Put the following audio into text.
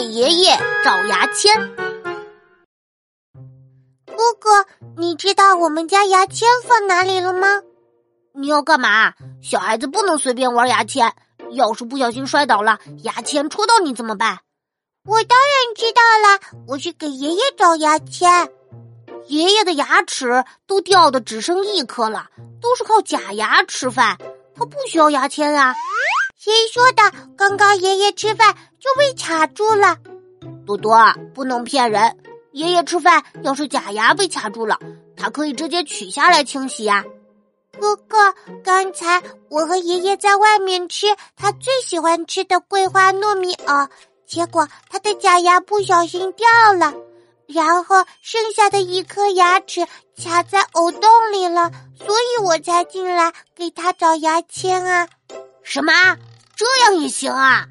给爷爷找牙签。哥哥，你知道我们家牙签放哪里了吗？你要干嘛？小孩子不能随便玩牙签，要是不小心摔倒了，牙签戳到你怎么办？我当然知道了，我去给爷爷找牙签。爷爷的牙齿都掉的只剩一颗了，都是靠假牙吃饭，他不需要牙签啊。谁说的？刚刚爷爷吃饭就被卡住了。多多，不能骗人。爷爷吃饭要是假牙被卡住了，他可以直接取下来清洗呀。哥哥，刚才我和爷爷在外面吃他最喜欢吃的桂花糯米藕，结果他的假牙不小心掉了，然后剩下的一颗牙齿卡在藕洞里了，所以我才进来给他找牙签啊。什么？这样也行啊？